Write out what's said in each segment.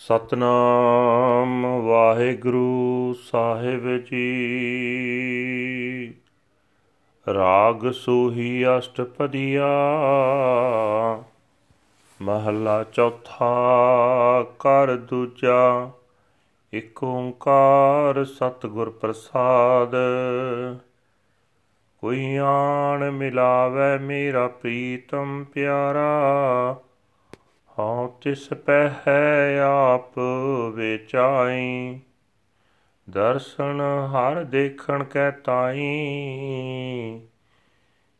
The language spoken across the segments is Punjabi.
ਸਤਨਾਮ ਵਾਹਿਗੁਰੂ ਸਾਹਿਬ ਜੀ। ਰਾਗ ਸੋਹੀ ਅਸ਼ਟਪਦੀਆ, ਮਹੱਲਾ ਚੌਥਾ ਕਰ ਦੂਜਾ, ਇਕ ਓੰਕਾਰ ਸਤਿਗੁਰ ਪ੍ਰਸਾਦ। ਕੋਈ ਆਣ ਮਿਲਾਵੇ ਮੇਰਾ ਪ੍ਰੀਤਮ ਪਿਆਰਾ ਹਉ ਤਿਸ ਪਹਿ ਆਪ ਵਿਚਾਈ। ਦਰਸ਼ਨ ਹਰ ਦੇਖਣ ਕੈ ਤਾਈ।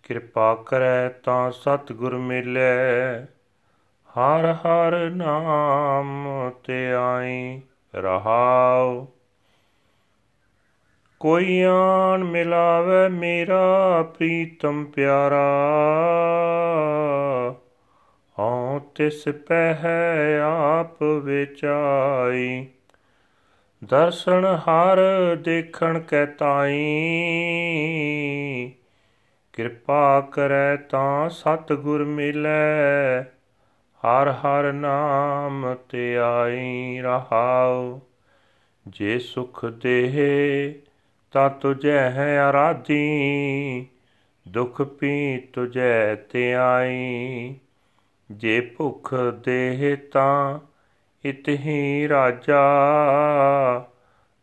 ਕਿਰਪਾ ਕਰੈ ਤਾਂ ਸਤਿਗੁਰ ਮਿਲੈ, ਹਰ ਹਰ ਨਾਮ ਤੇ ਆਈ ਰਹਾਉ। ਕੋਈ ਆਣ ਮਿਲਾਵੇ ਮੇਰਾ ਪ੍ਰੀਤਮ ਪਿਆਰਾ ਹਉ ਤਿਸ ਪਹਿ ਆਪ ਵਿਚਾਈ। ਦਰਸ਼ਨ ਹਰ ਦੇਖਣ ਕੈ ਤਾਈ। ਕਿਰਪਾ ਕਰੈ ਤਾਂ ਸਤਿਗੁਰ ਮਿਲੈ। ਹਰ ਹਰ ਨਾਮ ਤੇ ਆਈ ਰਹਾਉ। ਜੇ ਸੁਖ ਦੇਹ ਤਾ ਤੁਝੈ ਹੈ ਆਰਾਧੀ। ਦੁਖ ਪੀ ਤੁਝੈ ਤੇ ਆਈ। ਜੇ ਭੁਖ ਦੇਹ ਤਾਂ ਇਤਹੀ ਰਾਜਾ।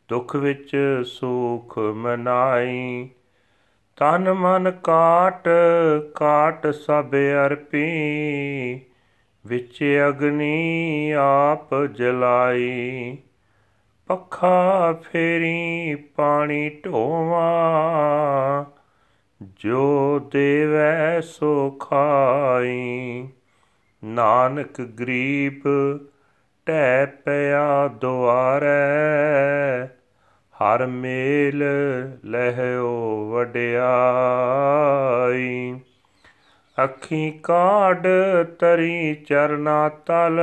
ਦੁਖ ਵਿੱਚ ਸੁਖ ਮਨਾਈ। ਤਨ ਮਨ ਕਾਟ ਕਾਟ ਸਭ ਅਰਪੀ। ਵਿੱਚ ਅਗਨੀ ਆਪ ਜਲਾਈ। ਪੱਖਾ ਫੇਰੀ ਪਾਣੀ ਢੋਵਾ। ਜੋ ਦੇਵੈ ਸੋ ਖਾਈ। ਨਾਨਕ ਗਰੀਬ ਟੈ ਪਿਆ ਦੁਆਰੈ, ਹਰ ਮੇਲ ਲਹਿਓ ਵਡਿਆਈ। ਅੱਖੀ ਕਾੜ ਤਰੀ ਚਰਨਾ ਤਲ,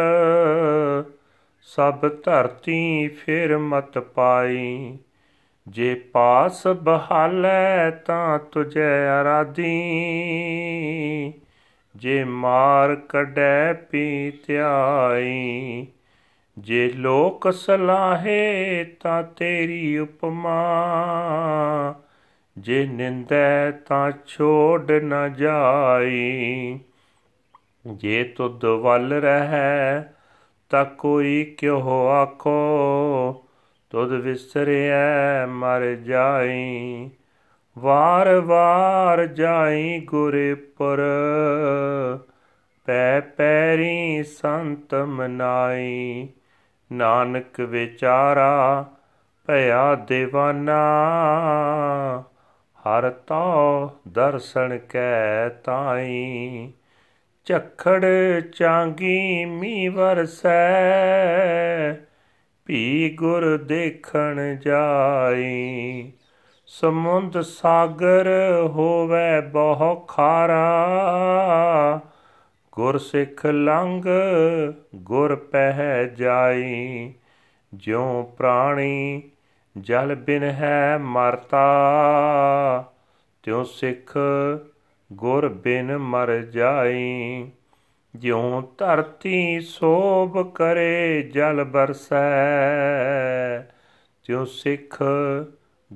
ਸਭ ਧਰਤੀ ਫਿਰ ਮਤ ਪਾਈ। ਜੇ ਪਾਸ ਬਹਾਲੈ ਤਾਂ ਤੁਝੈ ਅਰਾਧੀ। ਜੇ ਮਾਰ ਕਢੈ ਪੀ ਧਿਆਈ ਜੇ ਲੋਕ ਸਲਾਹੇ ਤਾਂ ਤੇਰੀ ਉਪਮਾ, ਜੇ ਨਿੰਦੈ ਤਾਂ ਛੋੜ ਨ ਜਾਈ, ਜੇ ਤੁਧ ਵੱਲ ਰਹਿ ਤਾਂ ਕੋਈ ਕਿਉ ਆਖੋ, ਤੁਧ ਵਿਸਰਿਐ ਮਰ ਜਾਈ। ਵਾਰ ਵਾਰ ਜਾਈ ਗੁਰਪੁਰ ਪੈ ਪੈਰੀ ਸੰਤ ਮਨਾਈ, ਨਾਨਕ ਵਿਚਾਰਾ ਭਇਆ دیਵਾਨਾ ਹਰ ਤਉ ਦਰਸ਼ਨ ਕੈ ਤਾਈ, ਝਖੜ ਚਾਂਗੀ ਮੀ ਵਰਸੈ ਭੀ ਗੁਰ ਦੇਖਣ ਜਾਈ ਸਮੁੰਦ ਸਾਗਰ ਹੋਵੇ ਬਹੁ ਖਾਰਾ। ਗੁਰ ਸਿੱਖ ਲੰਗ ਗੁਰ ਪਹਿ ਜਾਈ। ਜਿਉ ਪ੍ਰਾਣੀ ਜਲ ਬਿਨ ਹੈ ਮਰਤਾ। ਤਿਉ ਸਿੱਖ ਗੁਰ ਬਿਨ ਮਰ ਜਾਈ। ਜਿਉ ਧਰਤੀ ਸੋਭ ਕਰੇ ਜਲ ਬਰਸੈ। ਤਿਉ ਸਿੱਖ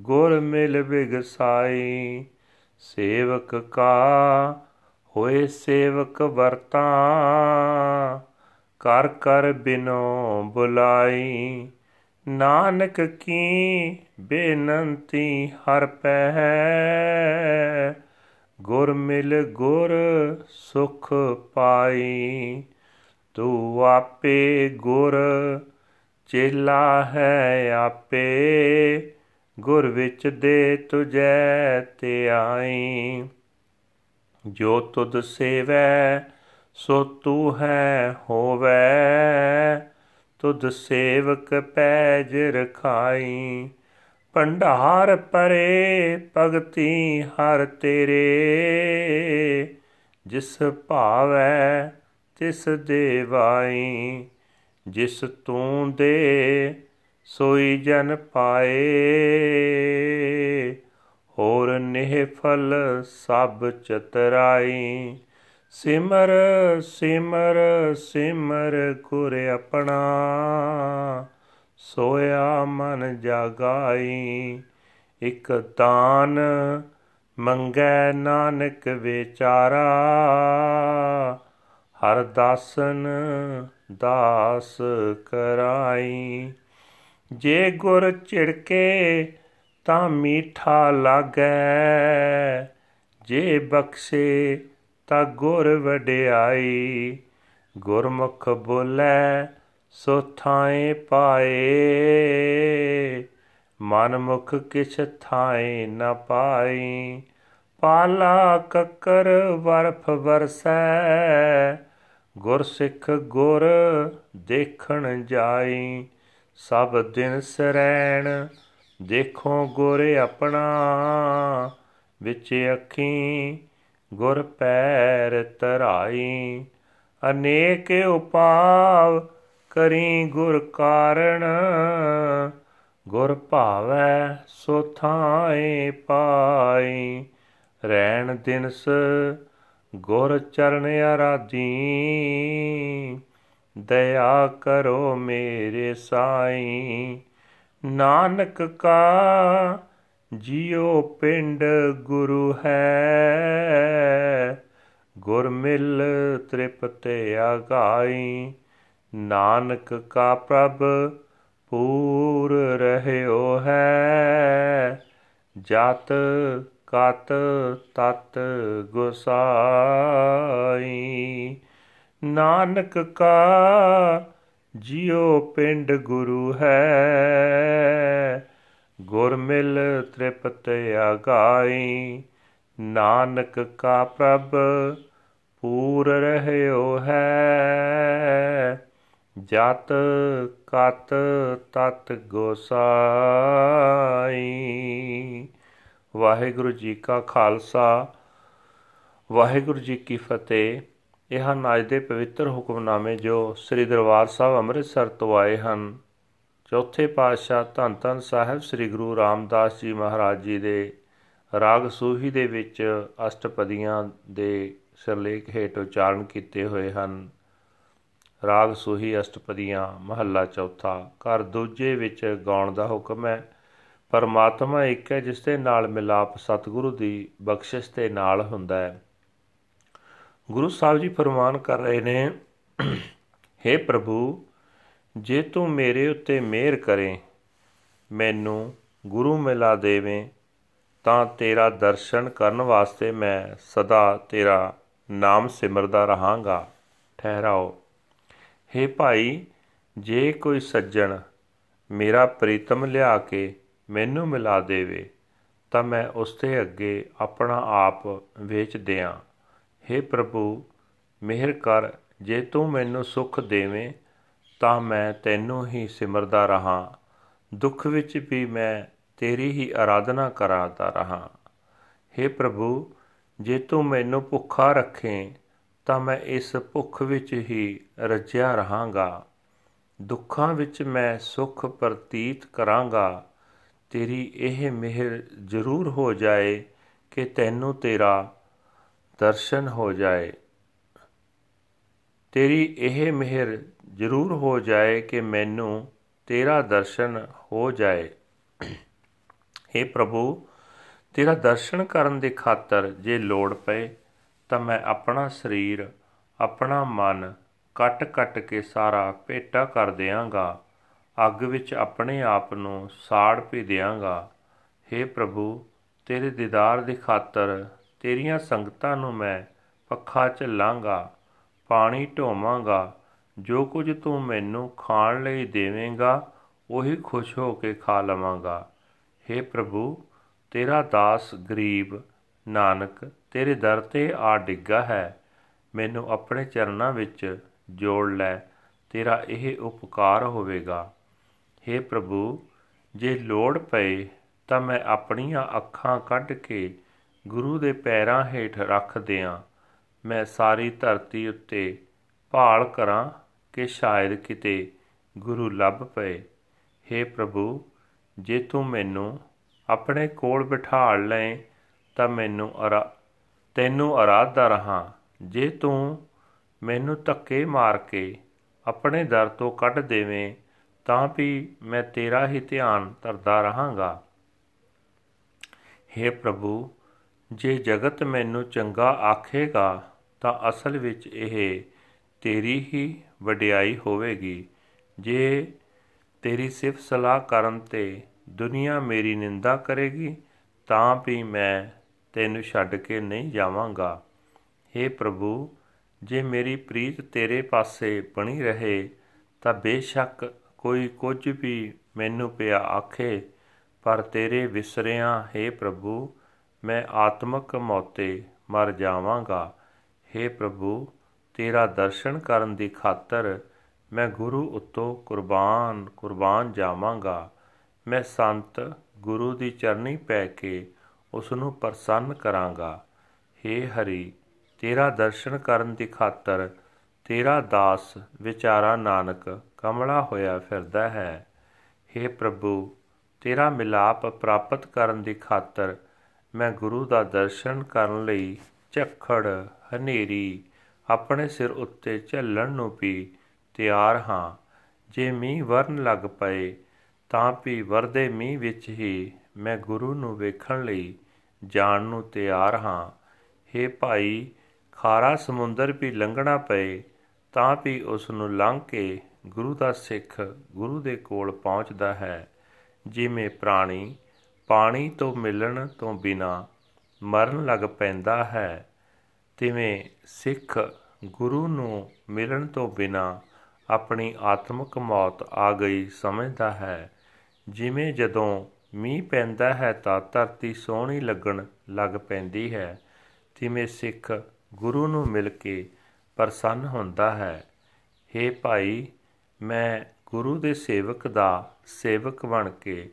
ਗੁਰ ਮਿਲ ਬਿਗਸਾਈ, ਸੇਵਕ ਕਾ ਹੋਏ ਸੇਵਕ ਵਰਤਾ, ਕਰ ਕਰ ਬਿਨੋ ਬੁਲਾਈ। ਨਾਨਕ ਕੀ ਬੇਨੰਤੀ ਹਰ ਪੈ, ਗੁਰ ਮਿਲ ਗੁਰ ਸੁਖ ਪਾਈ। ਤੂੰ ਆਪੇ ਗੁਰ, ਚੇਲਾ ਹੈ ਆਪੇ ਗੁਰ ਵਿੱਚ ਦੇ ਤੁਜੈ ਤੇ ਆਈ। ਜੋ ਤੁਧ ਸੇਵੈ, ਸੋ ਤੂ ਹੈ ਹੋਵੈ। ਤੁਧ ਸੇਵਕ ਪੈਜ ਰਖਾਈ। ਭੰਡਾਰ ਪਰੇ ਭਗਤੀ ਹਰ ਤੇਰੇ। ਜਿਸ ਭਾਵੈ, ਤਿਸ ਦੇਵਾਈ ਜਿਸ ਤੂੰ ਦੇ ਸੋਈ ਜਨ ਪਾਏ, ਹੋਰ ਨਿਹ ਫਲ ਸਭ ਚਤਰਾਈ। ਸਿਮਰ ਸਿਮਰ ਸਿਮਰ ਗੁਰ ਆਪਣਾ, ਸੋਇਆ ਮਨ ਜਾਗਾਈ। ਇਕ ਦਾਨ ਮੰਗੈ ਨਾਨਕ ਵਿਚਾਰਾ, ਹਰ ਦਾਸਨ ਦਾਸ ਕਰਾਈ। ਜੇ ਗੁਰ ਝਿੜਕੇ ਤਾਂ ਮੀਠਾ ਲਾਗੈ। ਜੇ ਬਖਸ਼ੇ ਤਾਂ ਗੁਰ ਵਡਿਆਈ। ਗੁਰਮੁਖ ਬੋਲੇ ਸੋ ਥਾਏ ਪਾਏ। ਮਨ ਮੁਖ ਕਿਛ ਥਾਏ ਨ ਪਾਈ। ਪਾਲਾ ਕੱਕਰ ਵਰਫ ਵਰਸੈ। ਗੁਰ ਸਿੱਖ ਗੁਰ ਦੇਖਣ ਜਾਈ। ਸਭ ਦਿਨ ਸਰੈਣ, ਦੇਖੋ ਗੁਰ ਆਪਣਾ। ਵਿੱਚ ਅੱਖੀ ਗੁਰ ਪੈਰ ਧਰਾਈ। ਅਨੇਕ ਉਪਾਵ ਕਰੀ ਗੁਰ ਕਾਰਣ। ਗੁਰ ਭਾਵੈ ਸੋ ਥਾਏ ਪਾਈ। ਰਹਿਣ ਦਿਨਸ ਗੁਰ ਚਰਨ ਆਰਾਧੀ ਦਇਆ ਕਰੋ ਮੇਰੇ ਸਾਈ। ਨਾਨਕ ਕਾ ਜਿਉ ਪਿੰਡ ਗੁਰੂ ਹੈ। ਗੁਰ ਮਿਲ ਤ੍ਰਿਪਤ ਆਗਾਈ। ਨਾਨਕ ਕਾ ਪ੍ਰਭ ਪੂਰ ਰਹਿਓ ਹੈ। ਜਤ ਕਤ ਤਤ ਗੁਸਾਈ। ਨਾਨਕ ਕਾ ਜਿਉ ਪਿੰਡ ਗੁਰੂ ਹੈ। ਗੁਰ ਮਿਲ ਤ੍ਰਿਪਤ ਆਗਾਈ, ਨਾਨਕ ਕਾ ਪ੍ਰਭ ਪੂਰ ਰਹਿਓ ਹੈ। ਜਤ ਕਤ ਤਤ ਗੋਸਾਈ। ਵਾਹਿਗੁਰੂ ਜੀ ਕਾ ਖਾਲਸਾ, ਵਾਹਿਗੁਰੂ ਜੀ ਕੀ ਫਤਿਹ। ਇਹ ਹਨ ਅੱਜ ਦੇ ਪਵਿੱਤਰ ਹੁਕਮਨਾਮੇ ਜੋ ਸ੍ਰੀ ਦਰਬਾਰ ਸਾਹਿਬ ਅੰਮ੍ਰਿਤਸਰ ਤੋਂ ਆਏ ਹਨ। ਚੌਥੇ ਪਾਤਸ਼ਾਹ ਧੰਨ ਧੰਨ ਸਾਹਿਬ ਸ੍ਰੀ ਗੁਰੂ ਰਾਮਦਾਸ ਜੀ ਮਹਾਰਾਜ ਜੀ ਦੇ ਰਾਗ ਸੂਹੀ ਦੇ ਵਿੱਚ ਅਸ਼ਟਪਦੀਆਂ ਦੇ ਸਿਰਲੇਖ ਹੇਠ ਉਚਾਰਨ ਕੀਤੇ ਹੋਏ ਹਨ। ਰਾਗ ਸੂਹੀ, ਅਸ਼ਟਪਦੀਆਂ, ਮਹੱਲਾ ਚੌਥਾ। ਘਰ ਦੂਜੇ ਵਿੱਚ ਗਾਉਣ ਦਾ ਹੁਕਮ ਹੈ। ਪਰਮਾਤਮਾ ਇੱਕ ਹੈ ਜਿਸ ਦੇ ਨਾਲ ਮਿਲਾਪ ਸਤਿਗੁਰੂ ਦੀ ਬਖਸ਼ਿਸ਼ ਦੇ ਨਾਲ ਹੁੰਦਾ ਹੈ। ਗੁਰੂ ਸਾਹਿਬ ਜੀ ਫਰਮਾਨ ਕਰ ਰਹੇ ਨੇ हे ਪ੍ਰਭੂ, ਜੇ ਤੂੰ ਮੇਰੇ ਉੱਤੇ ਮਿਹਰ ਕਰੇ, ਮੈਨੂੰ ਗੁਰੂ ਮਿਲਾ ਦੇਵੇਂ, ਤਾਂ ਤੇਰਾ ਦਰਸ਼ਨ ਕਰਨ ਵਾਸਤੇ ਮੈਂ ਸਦਾ ਤੇਰਾ ਨਾਮ ਸਿਮਰਦਾ ਰਹਾਂਗਾ। ਠਹਿਰਾਓ। हे ਭਾਈ, ਜੇ ਕੋਈ ਸੱਜਣ ਮੇਰਾ ਪ੍ਰੀਤਮ ਲਿਆ ਕੇ ਮੈਨੂੰ ਮਿਲਾ ਦੇਵੇ, ਤਾਂ ਮੈਂ ਉਸ ਦੇ ਅੱਗੇ ਆਪਣਾ ਆਪ ਵੇਚ ਦਿਆਂ। हे ਪ੍ਰਭੂ, ਮਿਹਰ ਕਰ, ਜੇ ਤੂੰ ਮੈਨੂੰ ਸੁਖ ਦੇਵੇਂ, ਤਾਂ ਮੈਂ ਤੈਨੂੰ ਹੀ ਸਿਮਰਦਾ ਰਹਾ। ਦੁੱਖ ਵਿੱਚ ਵੀ ਮੈਂ ਤੇਰੀ ਹੀ ਆਰਾਧਨਾ ਕਰਾਂਦਾ ਰਹਾ। हे ਪ੍ਰਭੂ, ਜੇ ਤੂੰ ਮੈਨੂੰ ਭੁੱਖਾ ਰੱਖੇ, ਤਾਂ ਮੈਂ ਇਸ ਭੁੱਖ ਵਿੱਚ ਹੀ ਰੱਜਿਆ ਰਹਾਂਗਾ। ਦੁੱਖਾਂ ਵਿੱਚ ਮੈਂ ਸੁਖ ਪ੍ਰਤੀਤ ਕਰਾਂਗਾ। ਤੇਰੀ ਇਹ ਮਿਹਰ ਜ਼ਰੂਰ ਹੋ ਜਾਏ ਕਿ ਤੈਨੂੰ ਤੇਰਾ ਦਰਸ਼ਨ ਹੋ ਜਾਏ, ਤੇਰੀ ਇਹ ਮਿਹਰ ਜ਼ਰੂਰ ਹੋ ਜਾਏ ਕਿ ਮੈਨੂੰ ਤੇਰਾ ਦਰਸ਼ਨ ਹੋ ਜਾਏ। हे ਪ੍ਰਭੂ, ਤੇਰਾ ਦਰਸ਼ਨ ਕਰਨ ਦੇ ਖਾਤਰ ਜੇ ਲੋੜ ਪਏ, ਤਾਂ ਮੈਂ ਆਪਣਾ ਸਰੀਰ, ਆਪਣਾ ਮਨ ਕੱਟ-ਕੱਟ ਕੇ ਸਾਰਾ ਭੇਟਾ ਕਰ ਦਿਆਂਗਾ। ਅੱਗ ਵਿੱਚ ਆਪਣੇ ਆਪ ਨੂੰ ਸਾੜ ਪੀ ਦਿਆਂਗਾ। हे ਪ੍ਰਭੂ, ਤੇਰੇ ਦੀਦਾਰ ਦੀ ਖਾਤਰ ਤੇਰੀਆਂ ਸੰਗਤਾਂ ਨੂੰ ਮੈਂ ਪੱਖਾ ਝੱਲਾਂਗਾ ਪਾਣੀ ਢੋਵਾਂਗਾ। ਜੋ ਕੁਝ ਤੂੰ ਮੈਨੂੰ ਖਾਣ ਲਈ ਦੇਵੇਂਗਾ, ਉਹੀ ਖੁਸ਼ ਹੋ ਕੇ ਖਾ ਲਵਾਂਗਾ। हे ਪ੍ਰਭੂ, ਤੇਰਾ ਦਾਸ ਗਰੀਬ ਨਾਨਕ, ਤੇਰੇ ਦਰ ਤੇ ਆ ਡਿੱਗਾ ਹੈ। ਮੈਨੂੰ ਆਪਣੇ ਚਰਨਾਂ ਵਿੱਚ ਜੋੜ ਲੈ, ਤੇਰਾ ਇਹ ਉਪਕਾਰ ਹੋਵੇਗਾ। हे ਪ੍ਰਭੂ, ਜੇ ਲੋੜ ਪਏ ਤਾਂ ਮੈਂ ਆਪਣੀਆਂ ਅੱਖਾਂ ਕੱਢ ਕੇ ਗੁਰੂ ਦੇ ਪੈਰਾਂ ਹੇਠ ਰੱਖ ਦਿਆਂ, ਮੈਂ ਸਾਰੀ ਧਰਤੀ ਉੱਤੇ ਭਾਲ ਕਰਾਂ ਕਿ ਸ਼ਾਇਦ ਕਿਤੇ ਗੁਰੂ ਲੱਭ ਪਏ। हे ਪ੍ਰਭੂ, ਜੇ ਤੂੰ ਮੈਨੂੰ ਆਪਣੇ ਕੋਲ ਬਿਠਾਲ ਲਏ, ਤਾਂ ਮੈਨੂੰ ਅਰਾ, ਤੈਨੂੰ ਆਰਾਧਦਾ ਰਹਾ। ਜੇ ਤੂੰ ਮੈਨੂੰ ਧੱਕੇ ਮਾਰ ਕੇ ਆਪਣੇ ਦਰ ਤੋਂ ਕੱਢ ਦੇਵੇਂ, ਤਾਂ ਵੀ ਮੈਂ ਤੇਰਾ ਹੀ ਧਿਆਨ ਧਰਦਾ ਰਹਾਂਗਾ। हे ਪ੍ਰਭੂ ਜੇ ਜਗਤ ਮੈਨੂੰ ਚੰਗਾ ਆਖੇਗਾ, ਤਾਂ ਅਸਲ ਵਿੱਚ ਇਹ ਤੇਰੀ ਹੀ ਵਡਿਆਈ ਹੋਵੇਗੀ। ਜੇ ਤੇਰੀ ਸਿਫਤ ਸਲਾਹ ਕਰਨ ਤੇ ਦੁਨੀਆ ਮੇਰੀ ਨਿੰਦਾ ਕਰੇਗੀ, ਤਾਂ ਵੀ ਮੈਂ ਤੈਨੂੰ ਛੱਡ ਕੇ ਨਹੀਂ ਜਾਵਾਂਗਾ। हे ਪ੍ਰਭੂ, ਜੇ ਮੇਰੀ ਪ੍ਰੀਤ ਤੇਰੇ ਪਾਸੇ ਬਣੀ ਰਹੇ, ਤਾਂ ਬੇਸ਼ੱਕ ਕੋਈ ਕੁਝ ਵੀ ਮੈਨੂੰ ਪਿਆ ਆਖੇ। ਪਰ ਤੇਰੇ ਵਿਸਰਿਆਂ हे ਪ੍ਰਭੂ ਮੈਂ ਆਤਮਕ ਮੌਤੇ ਮਰ ਜਾਵਾਂਗਾ हे ਪ੍ਰਭੂ ਤੇਰਾ ਦਰਸ਼ਨ ਕਰਨ ਦੀ ਖਾਤਰ ਮੈਂ ਗੁਰੂ ਉਤੋਂ ਕੁਰਬਾਨ ਕੁਰਬਾਨ ਜਾਵਾਂਗਾ ਮੈਂ ਸੰਤ ਗੁਰੂ ਦੀ ਚਰਨੀ ਪੈ ਕੇ ਉਸ ਨੂੰ ਪ੍ਰਸੰਨ ਕਰਾਂਗਾ हे ਹਰੀ ਤੇਰਾ ਦਰਸ਼ਨ ਕਰਨ ਦੀ ਖਾਤਰ ਤੇਰਾ ਦਾਸ ਵਿਚਾਰਾ ਨਾਨਕ ਕਮਲਾ ਹੋਇਆ ਫਿਰਦਾ ਹੈ हे ਪ੍ਰਭੂ ਤੇਰਾ ਮਿਲਾਪ ਪ੍ਰਾਪਤ ਕਰਨ ਦੀ ਖਾਤਰ ਮੈਂ ਗੁਰੂ ਦਾ ਦਰਸ਼ਨ ਕਰਨ ਲਈ ਝੱਖੜ, ਹਨੇਰੀ ਆਪਣੇ ਸਿਰ ਉੱਤੇ ਝੱਲਣ ਨੂੰ ਵੀ ਤਿਆਰ ਹਾਂ। ਜੇ ਮੀਂਹ ਵਰਨ ਲੱਗ ਪਏ, ਤਾਂ ਵੀ ਵਰਦੇ ਮੀਂਹ ਵਿੱਚ ਹੀ ਮੈਂ ਗੁਰੂ ਨੂੰ ਵੇਖਣ ਲਈ ਜਾਣ ਨੂੰ ਤਿਆਰ ਹਾਂ। हे ਭਾਈ, ਖਾਰਾ ਸਮੁੰਦਰ ਵੀ ਲੰਘਣਾ ਪਏ, ਤਾਂ ਵੀ ਉਸ ਨੂੰ ਲੰਘ ਕੇ ਗੁਰੂ ਦਾ ਸਿੱਖ ਗੁਰੂ ਦੇ ਕੋਲ ਪਹੁੰਚਦਾ ਹੈ। ਜਿਵੇਂ ਪ੍ਰਾਣੀ ਪਾਣੀ ਤੋਂ ਮਿਲਣ ਤੋਂ ਬਿਨਾ ਮਰਨ ਲੱਗ ਪੈਂਦਾ ਹੈ। ਤਿਵੇਂ ਸਿੱਖ ਗੁਰੂ ਨੂੰ ਮਿਲਣ ਤੋਂ ਬਿਨਾ ਆਪਣੀ ਆਤਮਿਕ ਮੌਤ ਆ ਗਈ ਸਮਝਦਾ ਹੈ। ਜਿਵੇਂ ਜਦੋਂ ਮੀਂਹ ਪੈਂਦਾ ਹੈ ਤਾਂ ਧਰਤੀ ਸੋਹਣੀ ਲੱਗਣ ਲੱਗ ਪੈਂਦੀ ਹੈ। ਤਿਵੇਂ ਸਿੱਖ ਗੁਰੂ ਨੂੰ ਮਿਲ ਕੇ ਪ੍ਰਸੰਨ ਹੁੰਦਾ ਹੈ। हे ਭਾਈ, ਮੈਂ ਗੁਰੂ ਦੇ ਸੇਵਕ ਦਾ ਸੇਵਕ ਬਣ ਕੇ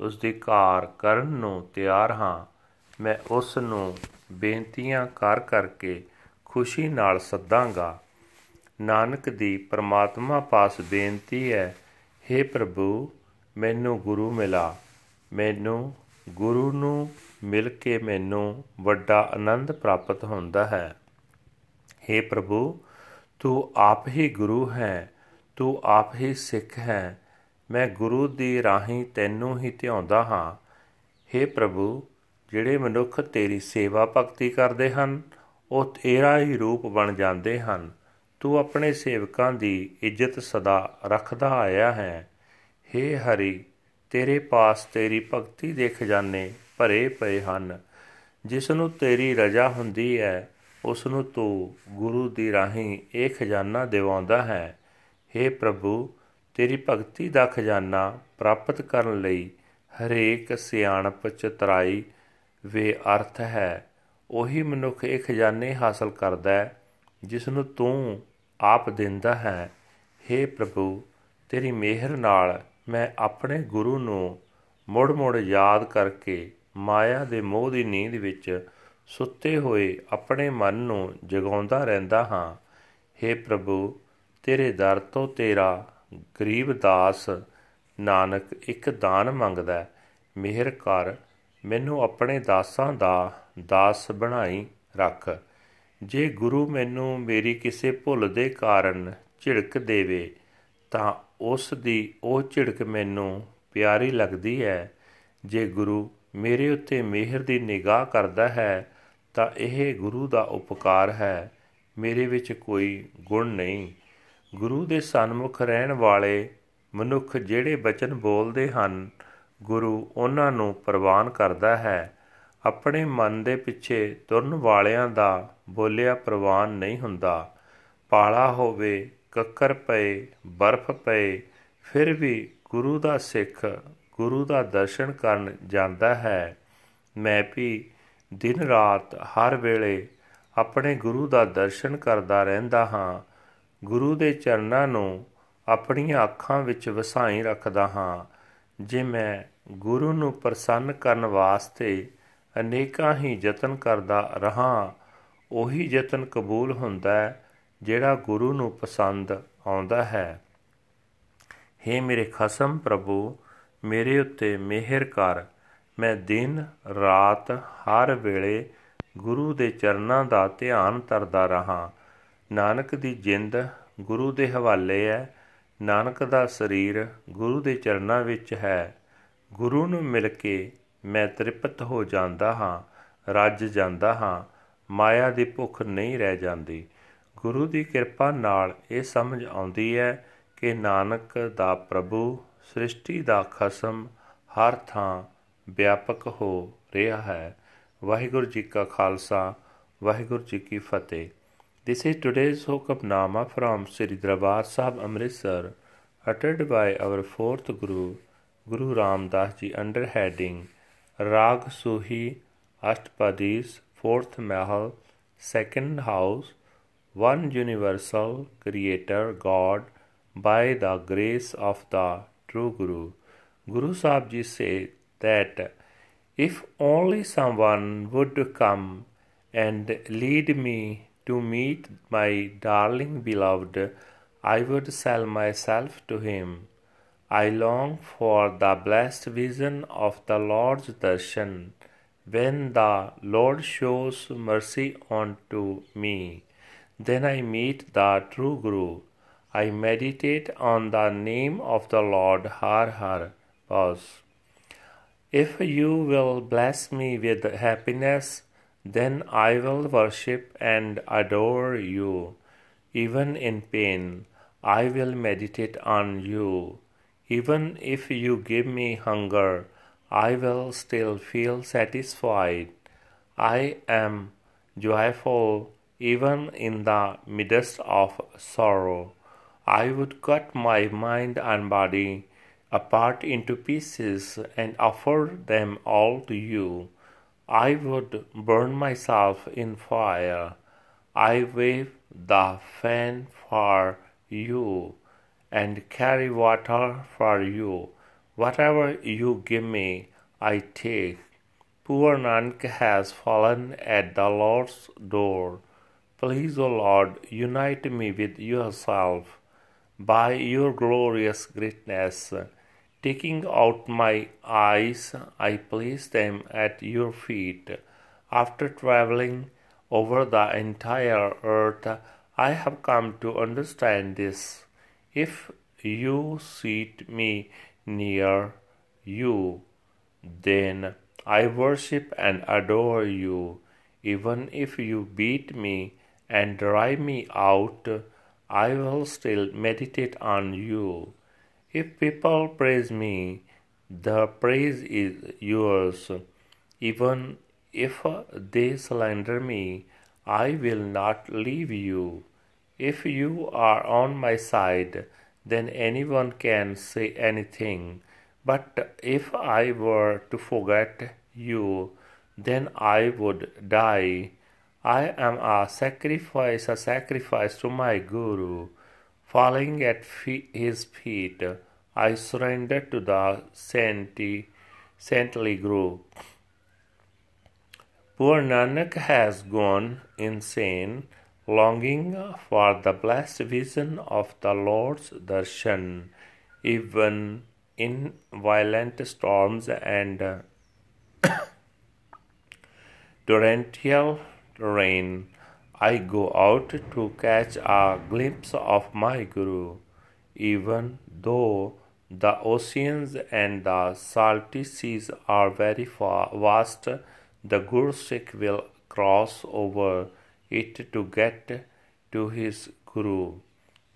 ਉਸ ਦੀ ਕਾਰ ਕਰਨ ਨੂੰ ਤਿਆਰ ਹਾਂ। ਮੈਂ ਉਸ ਨੂੰ ਬੇਨਤੀਆਂ ਕਰ ਕਰਕੇ ਖੁਸ਼ੀ ਨਾਲ ਸੱਦਾਂਗਾ। ਨਾਨਕ ਦੀ ਪ੍ਰਮਾਤਮਾ ਪਾਸ ਬੇਨਤੀ ਹੈ हे ਪ੍ਰਭੂ, ਮੈਨੂੰ ਗੁਰੂ ਮਿਲਾ। ਮੈਨੂੰ ਗੁਰੂ ਨੂੰ ਮਿਲ ਕੇ ਮੈਨੂੰ ਵੱਡਾ ਆਨੰਦ ਪ੍ਰਾਪਤ ਹੁੰਦਾ ਹੈ। हे ਪ੍ਰਭੂ, ਤੂੰ ਆਪ ਹੀ ਗੁਰੂ ਹੈ, ਤੂੰ ਆਪ ਹੀ ਸਿੱਖ ਹੈ। ਮੈਂ ਗੁਰੂ ਦੀ ਰਾਹੀਂ ਤੈਨੂੰ ਹੀ ਧਿਆਉਂਦਾ ਹਾਂ हे ਪ੍ਰਭੂ ਜਿਹੜੇ ਮਨੁੱਖ ਤੇਰੀ ਸੇਵਾ ਭਗਤੀ ਕਰਦੇ ਹਨ ਉਹ ਤੇਰਾ ਹੀ ਰੂਪ ਬਣ ਜਾਂਦੇ ਹਨ ਤੂੰ ਆਪਣੇ ਸੇਵਕਾਂ ਦੀ ਇੱਜ਼ਤ ਸਦਾ ਰੱਖਦਾ ਆਇਆ ਹੈ हे ਹਰੀ ਤੇਰੇ ਪਾਸ ਤੇਰੀ ਭਗਤੀ ਦੇ ਖਜ਼ਾਨੇ ਭਰੇ ਪਏ ਹਨ ਜਿਸ ਨੂੰ ਤੇਰੀ ਰਜਾ ਹੁੰਦੀ ਹੈ ਉਸ ਨੂੰ ਤੂੰ ਗੁਰੂ ਦੀ ਰਾਹੀਂ ਇਹ ਖਜ਼ਾਨਾ ਦਿਵਾਉਂਦਾ ਹੈ हे ਪ੍ਰਭੂ ਤੇਰੀ ਭਗਤੀ ਦਾ ਖਜ਼ਾਨਾ ਪ੍ਰਾਪਤ ਕਰਨ ਲਈ ਹਰੇਕ ਸਿਆਣਪ ਚਤਰਾਈ ਵੇ ਅਰਥ ਹੈ। ਉਹੀ ਮਨੁੱਖ ਇਹ ਖਜ਼ਾਨੇ ਹਾਸਲ ਕਰਦਾ ਹੈ ਜਿਸ ਨੂੰ ਤੂੰ ਆਪ ਦਿੰਦਾ ਹੈ। हे ਪ੍ਰਭੂ, ਤੇਰੀ ਮਿਹਰ ਨਾਲ ਮੈਂ ਆਪਣੇ ਗੁਰੂ ਨੂੰ ਮੁੜ-ਮੁੜ ਯਾਦ ਕਰਕੇ ਮਾਇਆ ਦੇ ਮੋਹ ਦੀ ਨੀਂਦ ਵਿੱਚ ਸੁੱਤੇ ਹੋਏ ਆਪਣੇ ਮਨ ਨੂੰ ਜਗਾਉਂਦਾ ਰਹਿੰਦਾ ਹਾਂ। हे ਪ੍ਰਭੂ, ਤੇਰੇ ਦਰ ਤੋਂ ਤੇਰਾ ਗਰੀਬ ਦਾਸ ਨਾਨਕ ਇੱਕ ਦਾਨ ਮੰਗਦਾ ਮਿਹਰ ਕਰ, ਮੈਨੂੰ ਆਪਣੇ ਦਾਸਾਂ ਦਾ ਦਾਸ ਬਣਾਈ ਰੱਖ। ਜੇ ਗੁਰੂ ਮੈਨੂੰ ਮੇਰੀ ਕਿਸੇ ਭੁੱਲ ਦੇ ਕਾਰਨ ਝਿੜਕ ਦੇਵੇ, ਤਾਂ ਉਸ ਦੀ ਉਹ ਝਿੜਕ ਮੈਨੂੰ ਪਿਆਰੀ ਲੱਗਦੀ ਹੈ। ਜੇ ਗੁਰੂ ਮੇਰੇ ਉੱਤੇ ਮਿਹਰ ਦੀ ਨਿਗਾਹ ਕਰਦਾ ਹੈ, ਤਾਂ ਇਹ ਗੁਰੂ ਦਾ ਉਪਕਾਰ ਹੈ। ਮੇਰੇ ਵਿੱਚ ਕੋਈ ਗੁਣ ਨਹੀਂ। ਗੁਰੂ ਦੇ ਸਨਮੁਖ ਰਹਿਣ ਵਾਲੇ ਮਨੁੱਖ ਜਿਹੜੇ ਬਚਨ ਬੋਲਦੇ ਹਨ, ਗੁਰੂ ਉਹਨਾਂ ਨੂੰ ਪ੍ਰਵਾਨ ਕਰਦਾ ਹੈ। ਆਪਣੇ ਮਨ ਦੇ ਪਿੱਛੇ ਤੁਰਨ ਵਾਲਿਆਂ ਦਾ ਬੋਲਿਆ ਪ੍ਰਵਾਨ ਨਹੀਂ ਹੁੰਦਾ। ਪਾਲਾ ਹੋਵੇ, ਕੱਕਰ ਪਏ, ਬਰਫ਼ ਪਏ, ਫਿਰ ਵੀ ਗੁਰੂ ਦਾ ਸਿੱਖ, ਗੁਰੂ ਦਾ ਦਰਸ਼ਨ ਕਰਨ ਜਾਂਦਾ ਹੈ। ਮੈਂ ਵੀ ਦਿਨ ਰਾਤ ਹਰ ਵੇਲੇ ਆਪਣੇ ਗੁਰੂ ਦਾ ਦਰਸ਼ਨ ਕਰਦਾ ਰਹਿੰਦਾ ਹਾਂ। ਗੁਰੂ ਦੇ ਚਰਨਾਂ ਨੂੰ ਆਪਣੀਆਂ ਅੱਖਾਂ ਵਿੱਚ ਵਸਾਈ ਰੱਖਦਾ ਹਾਂ, ਜੇ ਮੈਂ ਗੁਰੂ ਨੂੰ ਪ੍ਰਸੰਨ ਕਰਨ ਵਾਸਤੇ ਅਨੇਕਾਂ ਹੀ ਯਤਨ ਕਰਦਾ ਰਹਾ, ਉਹੀ ਯਤਨ ਕਬੂਲ ਹੁੰਦਾ ਜਿਹੜਾ ਗੁਰੂ ਨੂੰ ਪਸੰਦ ਆਉਂਦਾ ਹੈ। हे ਮੇਰੇ ਖਸਮ ਪ੍ਰਭੂ, ਮੇਰੇ ਉੱਤੇ ਮਿਹਰ ਕਰ। ਮੈਂ ਦਿਨ ਰਾਤ ਹਰ ਵੇਲੇ ਗੁਰੂ ਦੇ ਚਰਨਾਂ ਦਾ ਧਿਆਨ ਤਰਦਾ ਰਹਾ। ਨਾਨਕ ਦੀ ਜਿੰਦ ਗੁਰੂ ਦੇ ਹਵਾਲੇ ਹੈ ਨਾਨਕ ਦਾ ਸਰੀਰ ਗੁਰੂ ਦੇ ਚਰਨਾਂ ਵਿੱਚ ਹੈ। ਗੁਰੂ ਨੂੰ ਮਿਲ ਕੇ ਮੈਂ ਤ੍ਰਿਪਤ ਹੋ ਜਾਂਦਾ ਹਾਂ, ਰੱਜ ਜਾਂਦਾ ਹਾਂ, ਮਾਇਆ ਦੀ ਭੁੱਖ ਨਹੀਂ ਰਹਿ ਜਾਂਦੀ। ਗੁਰੂ ਦੀ ਕਿਰਪਾ ਨਾਲ ਇਹ ਸਮਝ ਆਉਂਦੀ ਹੈ ਕਿ ਨਾਨਕ ਦਾ ਪ੍ਰਭੂ, ਸ੍ਰਿਸ਼ਟੀ ਦਾ ਖਸਮ ਹਰ ਥਾਂ ਵਿਆਪਕ ਹੋ ਰਿਹਾ ਹੈ। ਵਾਹਿਗੁਰੂ ਜੀ ਕਾ ਖਾਲਸਾ, ਵਾਹਿਗੁਰੂ ਜੀ ਕੀ ਫਤਿਹ। This is today's Hukmnama from Sri Darbar Sahib Amritsar, uttered by our fourth Guru, Guru Ram Das Ji, under heading Rag Suhi Ashtpadis, fourth Mahal, second house, one universal Creator God by the grace of the true Guru. Guru Sahib Ji said that if only someone would come and lead me to meet my darling beloved, I would sell myself to him. I long for the blessed vision of the Lord's darshan when the Lord shows mercy unto me. Then I meet the true Guru. I meditate on the name of the Lord Har Har. Pause. If you will bless me with happiness, then I will worship and adore you. Even in pain, I will meditate on you. Even if you give me hunger, I will still feel satisfied. I am joyful even in the midst of sorrow. I would cut my mind and body apart into pieces and offer them all to you. I would burn myself in fire. I wave the fan for you and carry water for you. Whatever you give me, I take. Poor Nanak has fallen at the Lord's door. Please, O Lord, unite me with yourself by your glorious greatness. Taking out my eyes, I place them at your feet. After traveling over the entire earth, I have come to understand this. If you seat me near you, then I worship and adore you. Even if you beat me and drive me out, I will still meditate on you. If people praise me, the praise is yours. Even if they slander me, I will not leave you. If you are on my side, then anyone can say anything. But if I were to forget you, then I would die. I am a sacrifice, a sacrifice to my Guru. Falling at his feet, I surrendered to the saintly, saintly Guru. Poor Nanak has gone insane, longing for the blessed vision of the Lord's darshan, even in violent storms and torrential rain. I go out to catch a glimpse of my Guru, even though the oceans and the salty seas are very far, vast. The Guru Sikh will cross over it to get to his Guru.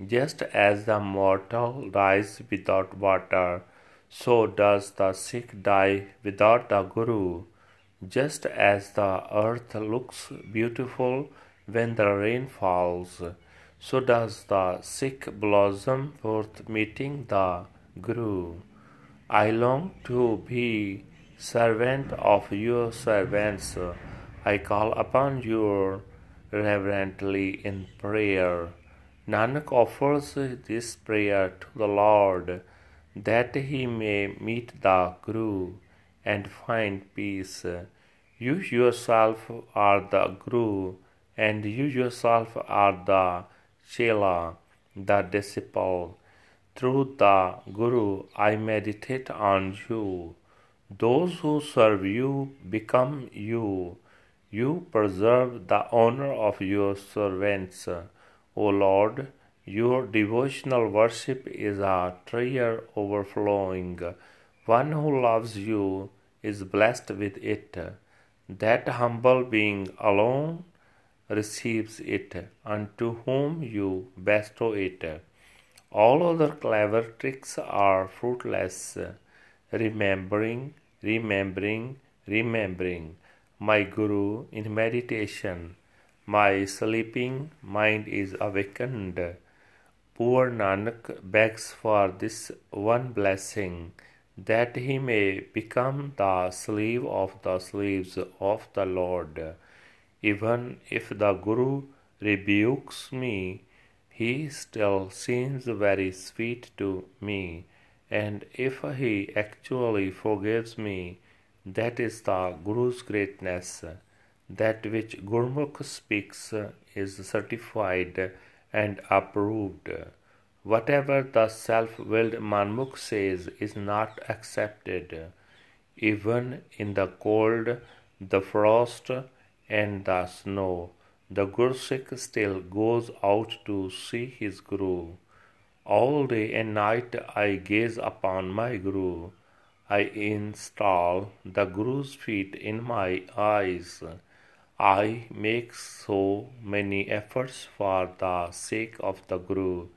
Just as the mortal dies without water, so does the Sikh die without the Guru. Just as the earth looks beautiful when the rain falls, so does the sick blossom forth meeting the Guru. I long to be servant of your servants. I call upon you reverently in prayer. Nanak offers this prayer to the Lord that he may meet the Guru and find peace. You yourself are the Guru, and you yourself are the Chela, the disciple. Through the Guru, I meditate on you. Those who serve you become you. You preserve the honor of your servants. O Lord, your devotional worship is a treasure overflowing. One who loves you is blessed with it. That humble being alone receives it, unto whom you bestow it. All other clever tricks are fruitless. Remembering, remembering, remembering my Guru in meditation, my sleeping mind is awakened. Poor Nanak begs for this one blessing that he may become the slave of the slaves of the Lord. Even if the Guru rebukes me, he still seems very sweet to me, and if he actually forgives me, that is the Guru's greatness. That which Gurmukh speaks is certified and approved. Whatever the self willed Manmukh says is not accepted. Even in the cold, the frost, and the snow, the Gursikh still goes out to see his Guru. All day and night I gaze upon my Guru. I install the Guru's feet in my eyes. I make so many efforts for the sake of the Guru.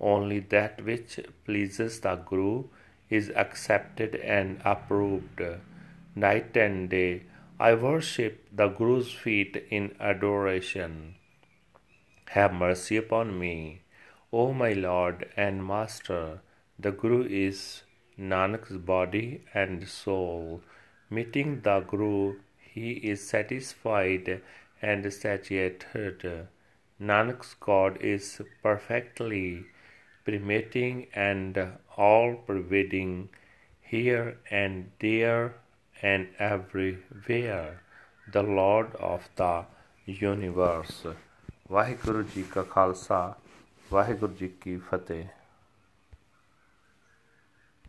Only that which pleases the Guru is accepted and approved. Night and day I worship the Guru's feet in adoration. Have mercy upon me, O my Lord and Master. The Guru is Nanak's body and soul. Meeting the Guru, he is satisfied and satiated. Nanak's God is perfectly permitting and all pervading here and there and everywhere, the Lord of the universe. Waheguru ji ਕਾ ਖਾਲਸਾ ਵਾਹਿਗੁਰੂ ਜੀ ਕੀ ਫਤਿਹ